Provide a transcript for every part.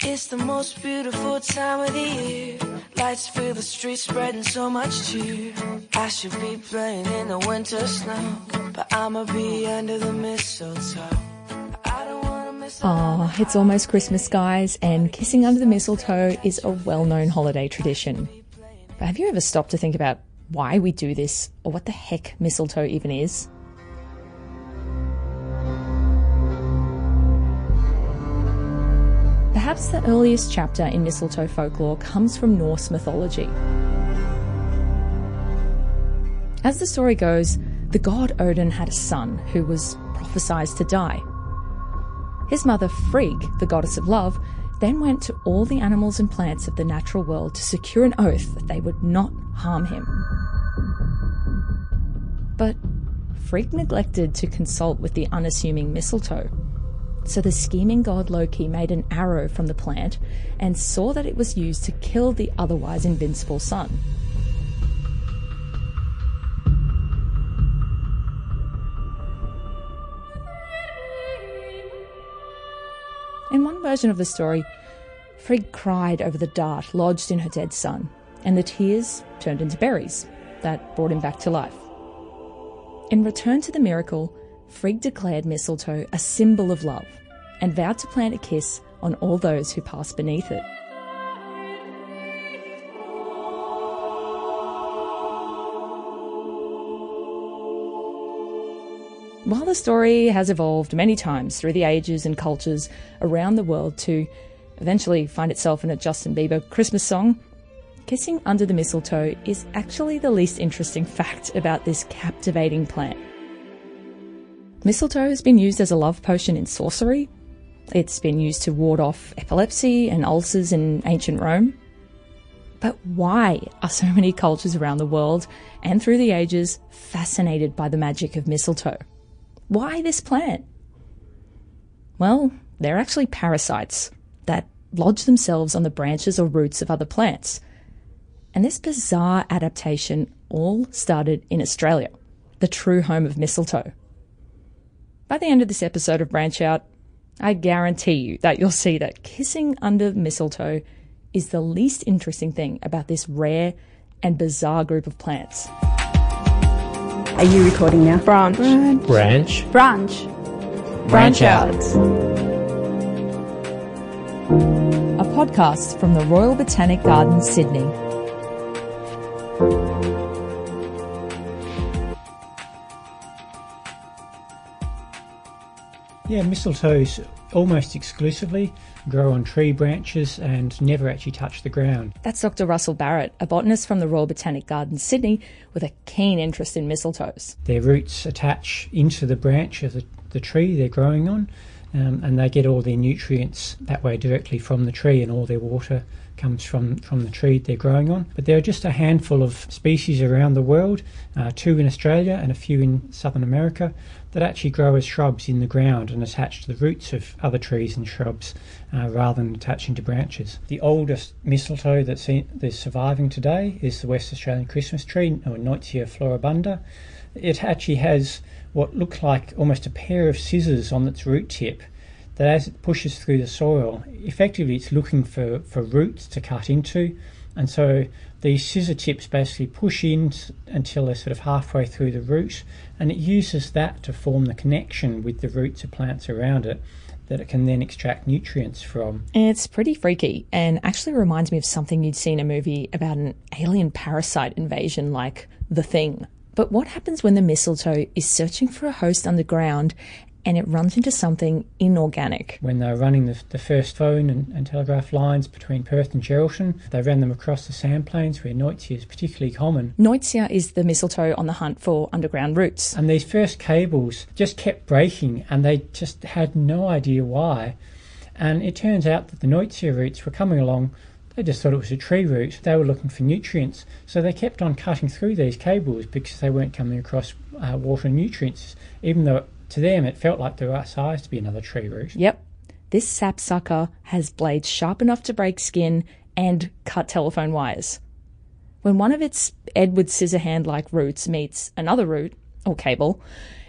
It's the most beautiful time of the year. Lights fill the streets, spreading so much cheer. I should be playing in the winter snow, but I'ma be under the mistletoe. Miss Oh, it's almost Christmas, guys, and kissing under the mistletoe is a well known holiday tradition. But have you ever stopped to think about why we do this or what the heck mistletoe even is? Perhaps the earliest chapter in mistletoe folklore comes from Norse mythology. As the story goes, the god Odin had a son who was prophesied to die. His mother, Frigg, the goddess of love, then went to all the animals and plants of the natural world to secure an oath that they would not harm him. But Frigg neglected to consult with the unassuming mistletoe. So the scheming god Loki made an arrow from the plant and saw that it was used to kill the otherwise invincible son. In one version of the story, Frigg cried over the dart lodged in her dead son, and the tears turned into berries that brought him back to life. In return to the miracle, Frigg declared mistletoe a symbol of love and vowed to plant a kiss on all those who passed beneath it. While the story has evolved many times through the ages and cultures around the world to eventually find itself in a Justin Bieber Christmas song, kissing under the mistletoe is actually the least interesting fact about this captivating plant. Mistletoe has been used as a love potion in sorcery. It's been used to ward off epilepsy and ulcers in ancient Rome. But why are so many cultures around the world and through the ages fascinated by the magic of mistletoe? Why this plant? Well, they're actually parasites that lodge themselves on the branches or roots of other plants. And this bizarre adaptation all started in Australia, the true home of mistletoe. By the end of this episode of Branch Out, I guarantee you that you'll see that kissing under mistletoe is the least interesting thing about this rare and bizarre group of plants. Are you recording now? Branch. Branch. Branch. Branch out. A podcast from the Royal Botanic Gardens, Sydney. Yeah, mistletoes almost exclusively grow on tree branches and never actually touch the ground. That's Dr. Russell Barrett, a botanist from the Royal Botanic Gardens, Sydney, with a keen interest in mistletoes. Their roots attach into the branch of the, the tree they're growing on, um, and they get all their nutrients that way directly from the tree, and all their water comes from, from the tree they're growing on. But there are just a handful of species around the world, uh, two in Australia and a few in Southern America, that actually grow as shrubs in the ground and attach to the roots of other trees and shrubs uh, rather than attaching to branches. The oldest mistletoe that's, in, that's surviving today is the West Australian Christmas tree, or Nuytsia floribunda. It actually has what looks like almost a pair of scissors on its root tip that as it pushes through the soil, effectively it's looking for, for roots to cut into. And so these scissor tips basically push in until they're sort of halfway through the root, and it uses that to form the connection with the roots of plants around it that it can then extract nutrients from. It's pretty freaky and actually reminds me of something you'd see in a movie about an alien parasite invasion like The Thing. But what happens when the mistletoe is searching for a host underground and it runs into something inorganic. When they were running the, the first phone and, and, telegraph lines between Perth and Geraldton, they ran them across the sand plains where Nuytsia is particularly common. Nuytsia is the mistletoe on the hunt for underground roots. And these first cables just kept breaking and they just had no idea why. And it turns out that the Nuytsia roots were coming along they just thought it was a tree root. They were looking for nutrients, so they kept on cutting through these cables because they weren't coming across uh, water nutrients, even though to them, it felt like the right size to be another tree root. Yep. This sapsucker has blades sharp enough to break skin and cut telephone wires. When one of its Edward Scissorhand like roots meets another root, or cable,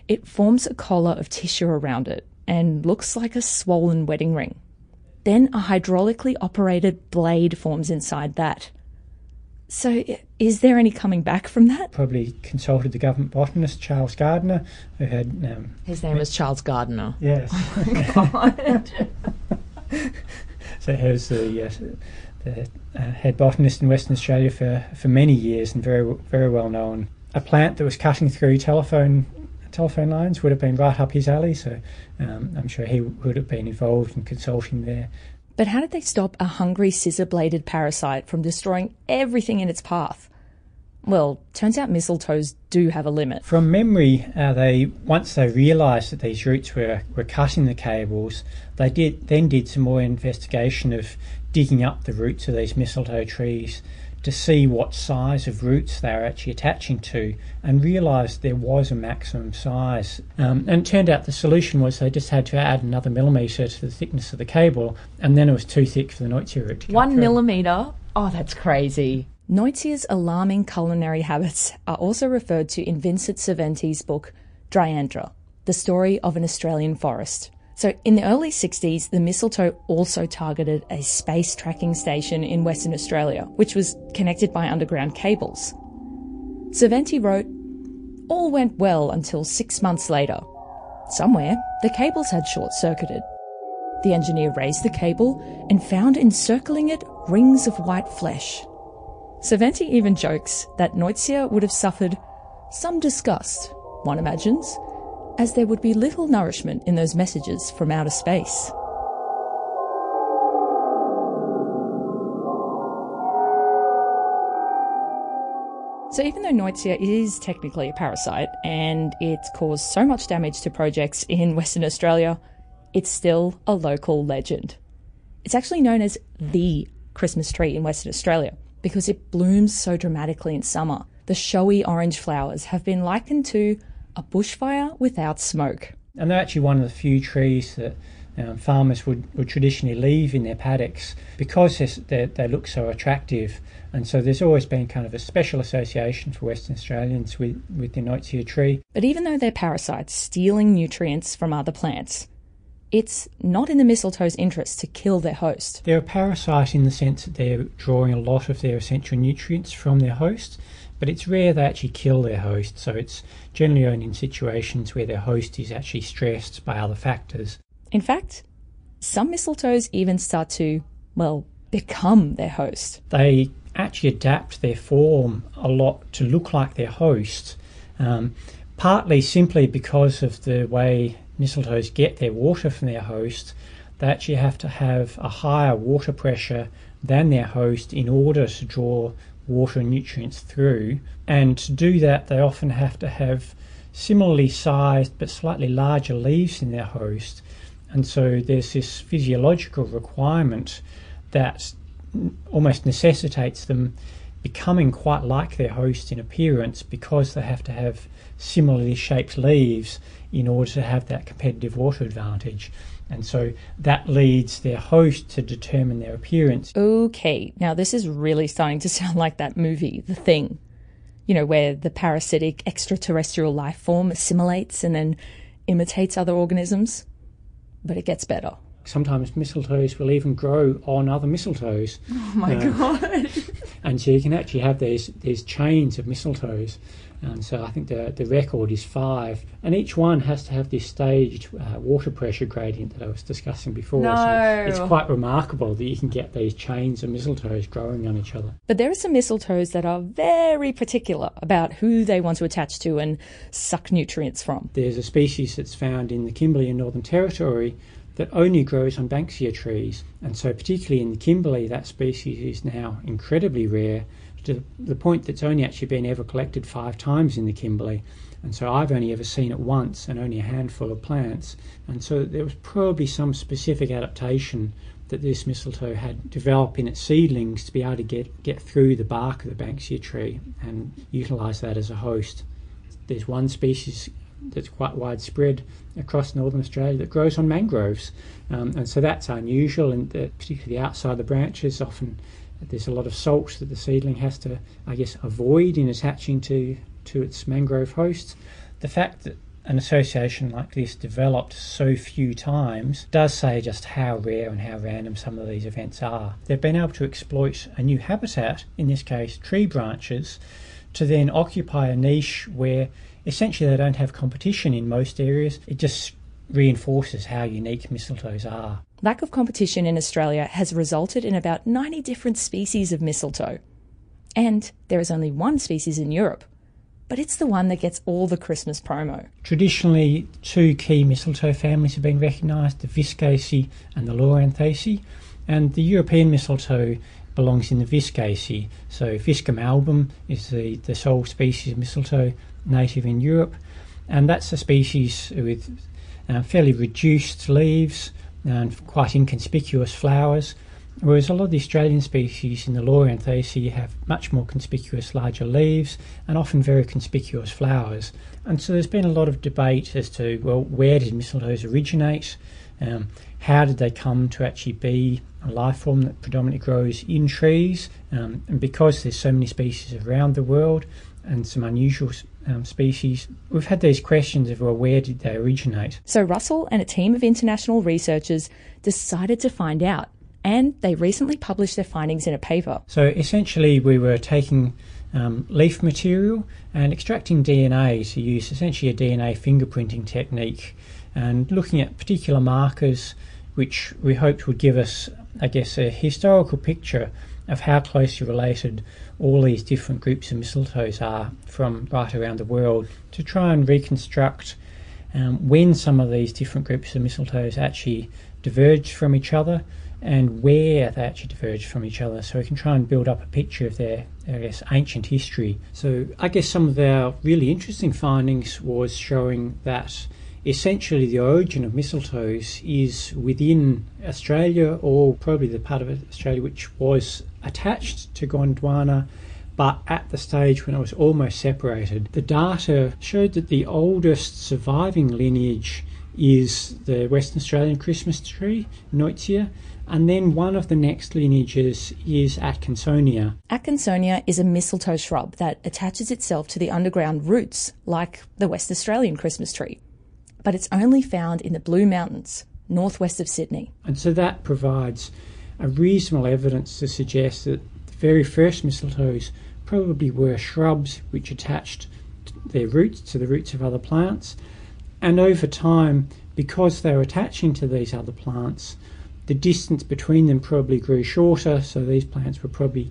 it forms a collar of tissue around it and looks like a swollen wedding ring. Then a hydraulically operated blade forms inside that. So, is there any coming back from that? Probably consulted the government botanist Charles Gardner, who had. Um, His name was Charles Gardner. yes. so he was the, uh, the uh, head botanist in Western Australia for, for many years and very very well known. A plant that was cutting through telephone telephone lines would have been right up his alley, so um, I'm sure he would have been involved in consulting there. But how did they stop a hungry scissor bladed parasite from destroying everything in its path? Well, turns out mistletoes do have a limit. From memory, uh, they once they realised that these roots were, were cutting the cables, they did then did some more investigation of digging up the roots of these mistletoe trees to see what size of roots they're actually attaching to and realised there was a maximum size. Um, and it turned out the solution was they just had to add another millimetre to the thickness of the cable and then it was too thick for the Nuytsia root to cut One through. millimetre? Oh, that's crazy. Nuytsia's alarming culinary habits are also referred to in Vincent Serventy's book Dryandra, The Story of an Australian Forest. So, in the early 60s, the mistletoe also targeted a space tracking station in Western Australia, which was connected by underground cables. Serventy wrote, All went well until six months later. Somewhere, the cables had short circuited. The engineer raised the cable and found encircling it rings of white flesh. Serventy even jokes that Nuytsia would have suffered some disgust, one imagines, as there would be little nourishment in those messages from outer space. So even though Nuytsia is technically a parasite and it's caused so much damage to projects in Western Australia, it's still a local legend. It's actually known as the Christmas tree in Western Australia because it blooms so dramatically in summer. The showy orange flowers have been likened to a bushfire without smoke. And they're actually one of the few trees that um, farmers would, would traditionally leave in their paddocks because they, they look so attractive. And so there's always been kind of a special association for Western Australians with, with the Nuytsia tree. But even though they're parasites stealing nutrients from other plants, it's not in the mistletoe's interest to kill their host. They're a parasite in the sense that they're drawing a lot of their essential nutrients from their host, but it's rare they actually kill their host, so it's generally only in situations where their host is actually stressed by other factors. In fact, some mistletoes even start to, well, become their host. They actually adapt their form a lot to look like their host, um, partly simply because of the way mistletoes get their water from their host. They actually have to have a higher water pressure than their host in order to draw water and nutrients through. And to do that, they often have to have similarly sized but slightly larger leaves in their host. And so there's this physiological requirement that almost necessitates them becoming quite like their host in appearance because they have to have similarly shaped leaves in order to have that competitive water advantage. And so that leads their host to determine their appearance. Okay, now this is really starting to sound like that movie, The Thing. You know, where the parasitic extraterrestrial life form assimilates and then imitates other organisms. But it gets better. Sometimes mistletoes will even grow on other mistletoes. Oh my uh, god. and so you can actually have these these chains of mistletoes. And so I think the the record is five, and each one has to have this staged uh, water pressure gradient that I was discussing before. No. So it's quite remarkable that you can get these chains of mistletoes growing on each other. But there are some mistletoes that are very particular about who they want to attach to and suck nutrients from. There's a species that's found in the Kimberley and Northern Territory that only grows on Banksia trees, and so particularly in the Kimberley, that species is now incredibly rare to the point that's only actually been ever collected five times in the Kimberley. And so I've only ever seen it once and only a handful of plants. And so there was probably some specific adaptation that this mistletoe had developed in its seedlings to be able to get, get through the bark of the Banksia tree and utilise that as a host. There's one species that's quite widespread across northern Australia that grows on mangroves. Um, and so that's unusual, and particularly outside the branches, often there's a lot of salts that the seedling has to, I guess, avoid in attaching to, to its mangrove host. The fact that an association like this developed so few times does say just how rare and how random some of these events are. They've been able to exploit a new habitat, in this case tree branches, to then occupy a niche where essentially they don't have competition in most areas. It just reinforces how unique mistletoes are. Lack of competition in Australia has resulted in about 90 different species of mistletoe. And there is only one species in Europe, but it's the one that gets all the Christmas promo. Traditionally, two key mistletoe families have been recognised the Viscaceae and the Loranthaceae, and the European mistletoe belongs in the Viscaceae. So, Viscum album is the, the sole species of mistletoe native in Europe, and that's a species with uh, fairly reduced leaves and quite inconspicuous flowers. Whereas a lot of the Australian species in the Loranthaceae have much more conspicuous larger leaves and often very conspicuous flowers. And so there's been a lot of debate as to, well, where did mistletoes originate? Um, how did they come to actually be a life form that predominantly grows in trees? Um, and because there's so many species around the world and some unusual um, species, we've had these questions of, well, where did they originate? So Russell and a team of international researchers decided to find out and they recently published their findings in a paper. So essentially, we were taking um, leaf material and extracting DNA to use essentially a DNA fingerprinting technique and looking at particular markers which we hoped would give us, I guess, a historical picture of how closely related all these different groups of mistletoes are from right around the world to try and reconstruct um, when some of these different groups of mistletoes actually diverged from each other and where they actually diverge from each other so we can try and build up a picture of their I guess ancient history. So I guess some of our really interesting findings was showing that essentially the origin of mistletoes is within Australia or probably the part of Australia which was attached to Gondwana but at the stage when it was almost separated. The data showed that the oldest surviving lineage is the Western Australian Christmas tree, Nuytsia, and then one of the next lineages is Atkinsonia. Atkinsonia is a mistletoe shrub that attaches itself to the underground roots, like the West Australian Christmas tree. But it's only found in the Blue Mountains, northwest of Sydney. And so that provides a reasonable evidence to suggest that the very first mistletoes probably were shrubs which attached their roots to the roots of other plants. And over time, because they were attaching to these other plants, the distance between them probably grew shorter, so these plants were probably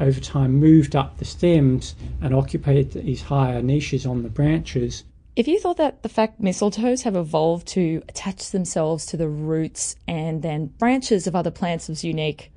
over time moved up the stems and occupied these higher niches on the branches. If you thought that the fact mistletoes have evolved to attach themselves to the roots and then branches of other plants was unique,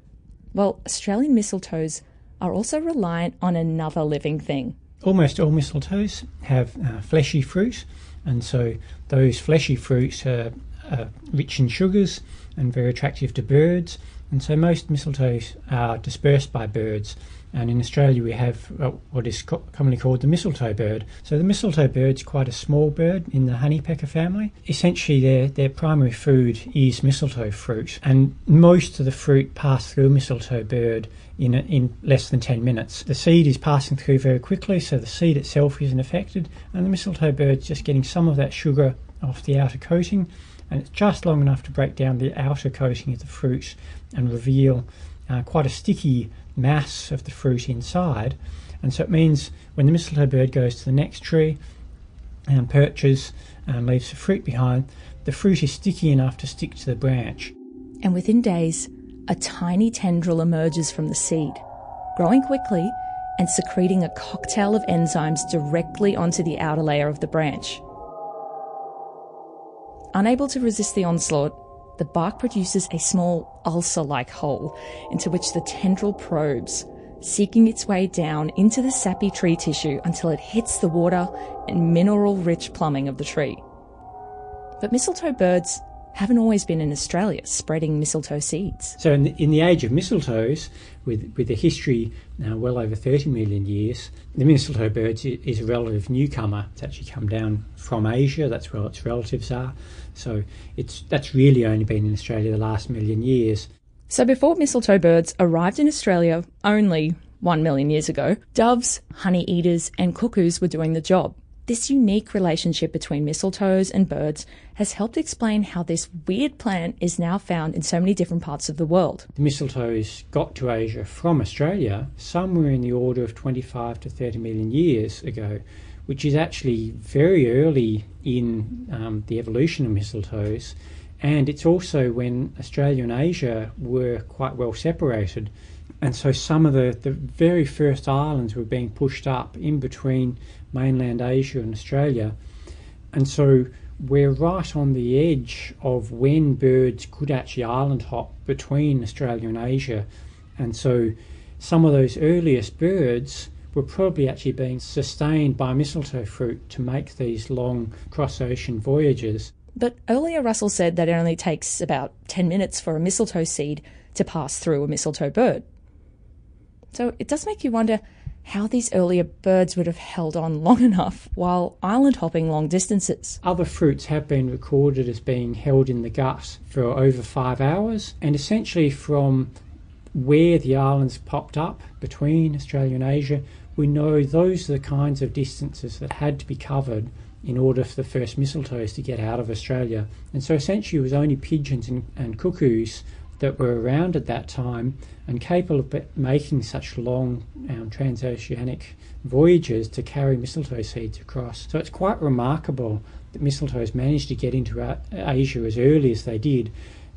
well, Australian mistletoes are also reliant on another living thing. Almost all mistletoes have uh, fleshy fruit, and so those fleshy fruits are, are rich in sugars and very attractive to birds. And so most mistletoes are dispersed by birds. And in Australia, we have uh, what is co- commonly called the mistletoe bird. So the mistletoe bird is quite a small bird in the honeypecker family. Essentially, their, their primary food is mistletoe fruit, and most of the fruit pass through a mistletoe bird in, a, in less than 10 minutes. The seed is passing through very quickly, so the seed itself isn't affected, and the mistletoe bird's just getting some of that sugar off the outer coating and it's just long enough to break down the outer coating of the fruit and reveal uh, quite a sticky mass of the fruit inside. And so it means when the mistletoe bird goes to the next tree and perches and leaves the fruit behind, the fruit is sticky enough to stick to the branch. And within days, a tiny tendril emerges from the seed, growing quickly and secreting a cocktail of enzymes directly onto the outer layer of the branch. Unable to resist the onslaught, the bark produces a small ulcer like hole into which the tendril probes, seeking its way down into the sappy tree tissue until it hits the water and mineral rich plumbing of the tree. But mistletoe birds haven't always been in Australia spreading mistletoe seeds. So, in the, in the age of mistletoes, with, with a history now well over 30 million years, the mistletoe bird is a relative newcomer. It's actually come down from Asia, that's where its relatives are. So, it's that's really only been in Australia the last million years. So, before mistletoe birds arrived in Australia only one million years ago, doves, honey eaters, and cuckoos were doing the job. This unique relationship between mistletoes and birds has helped explain how this weird plant is now found in so many different parts of the world. The mistletoes got to Asia from Australia somewhere in the order of 25 to 30 million years ago, which is actually very early in um, the evolution of mistletoes. And it's also when Australia and Asia were quite well separated. And so some of the, the very first islands were being pushed up in between mainland Asia and Australia. And so we're right on the edge of when birds could actually island hop between Australia and Asia. And so some of those earliest birds were probably actually being sustained by mistletoe fruit to make these long cross ocean voyages. But earlier, Russell said that it only takes about 10 minutes for a mistletoe seed to pass through a mistletoe bird. So it does make you wonder how these earlier birds would have held on long enough while island hopping long distances. Other fruits have been recorded as being held in the gut for over five hours, and essentially from where the islands popped up between Australia and Asia, we know those are the kinds of distances that had to be covered in order for the first mistletoes to get out of Australia. And so essentially it was only pigeons and, and cuckoos that were around at that time and capable of making such long um, transoceanic voyages to carry mistletoe seeds across. So it's quite remarkable that mistletoes managed to get into Asia as early as they did,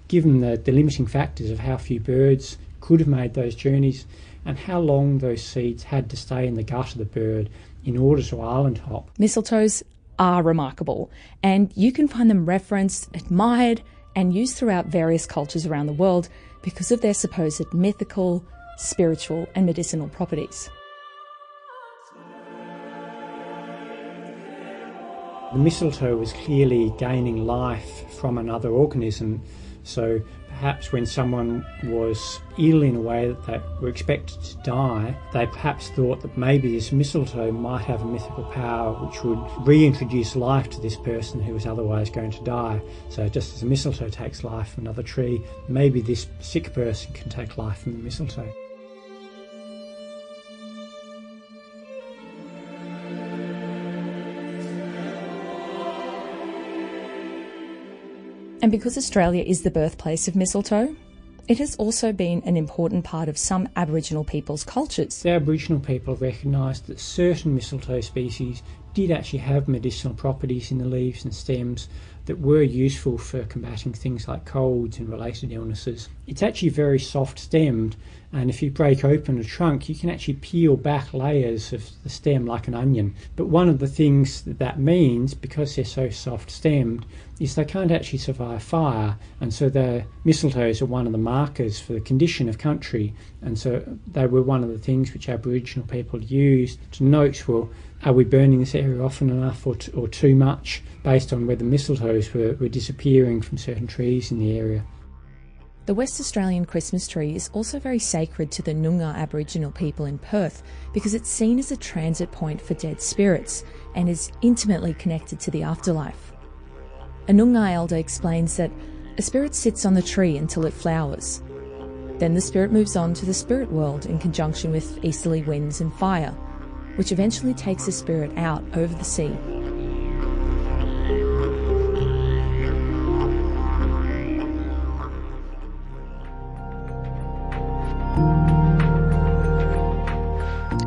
given the, the limiting factors of how few birds could have made those journeys and how long those seeds had to stay in the gut of the bird in order to island hop. Mistletoes are remarkable, and you can find them referenced, admired, and used throughout various cultures around the world because of their supposed mythical, spiritual, and medicinal properties. The mistletoe was clearly gaining life from another organism, so perhaps when someone was ill in a way that they were expected to die, they perhaps thought that maybe this mistletoe might have a mythical power which would reintroduce life to this person who was otherwise going to die. So just as a mistletoe takes life from another tree, maybe this sick person can take life from the mistletoe. And because Australia is the birthplace of mistletoe, it has also been an important part of some Aboriginal people's cultures. The Aboriginal people recognised that certain mistletoe species did actually have medicinal properties in the leaves and stems that were useful for combating things like colds and related illnesses. It's actually very soft stemmed, and if you break open a trunk, you can actually peel back layers of the stem like an onion. But one of the things that, that means, because they're so soft stemmed, is they can't actually survive fire, and so the mistletoes are one of the markers for the condition of country, and so they were one of the things which Aboriginal people used to note well, are we burning this area often enough or, t- or too much based on whether mistletoes were, were disappearing from certain trees in the area. The West Australian Christmas tree is also very sacred to the Noongar Aboriginal people in Perth because it's seen as a transit point for dead spirits and is intimately connected to the afterlife. A Noongar elder explains that a spirit sits on the tree until it flowers. Then the spirit moves on to the spirit world in conjunction with easterly winds and fire, which eventually takes the spirit out over the sea.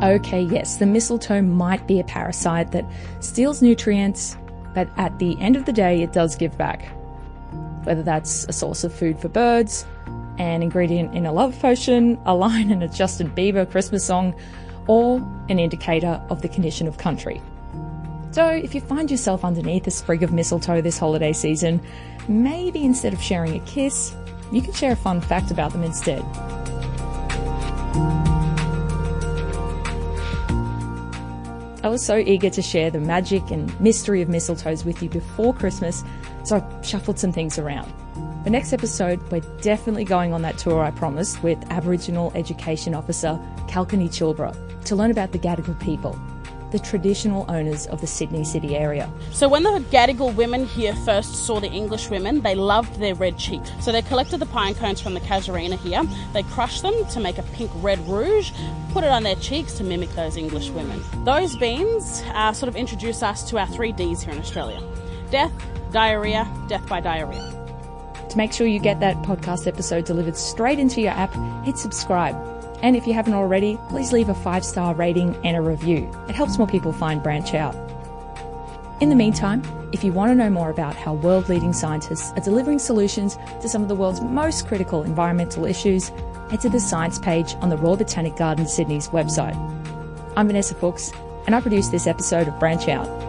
Okay, yes, the mistletoe might be a parasite that steals nutrients, but at the end of the day, it does give back. Whether that's a source of food for birds, an ingredient in a love potion, a line in a Justin Bieber Christmas song, or an indicator of the condition of country. So, if you find yourself underneath a sprig of mistletoe this holiday season, maybe instead of sharing a kiss, you can share a fun fact about them instead. I was so eager to share the magic and mystery of mistletoes with you before Christmas, so I shuffled some things around. The next episode, we're definitely going on that tour I promised with Aboriginal Education Officer Kalkini Chilbra to learn about the Gadigal people. the traditional owners of the Sydney city area. So when the Gadigal women here first saw the English women, they loved their red cheek. So they collected the pine cones from the casuarina here, they crushed them to make a pink red rouge, put it on their cheeks to mimic those English women. Those beans uh, sort of introduce us to our three Ds here in Australia death, diarrhea, death by diarrhea. To make sure you get that podcast episode delivered straight into your app, hit subscribe. And if you haven't already, please leave a five star rating and a review. It helps more people find Branch Out. In the meantime, if you want to know more about how world leading scientists are delivering solutions to some of the world's most critical environmental issues, head to the science page on the Royal Botanic Garden Sydney's website. I'm Vanessa Fuchs, and I produced this episode of Branch Out.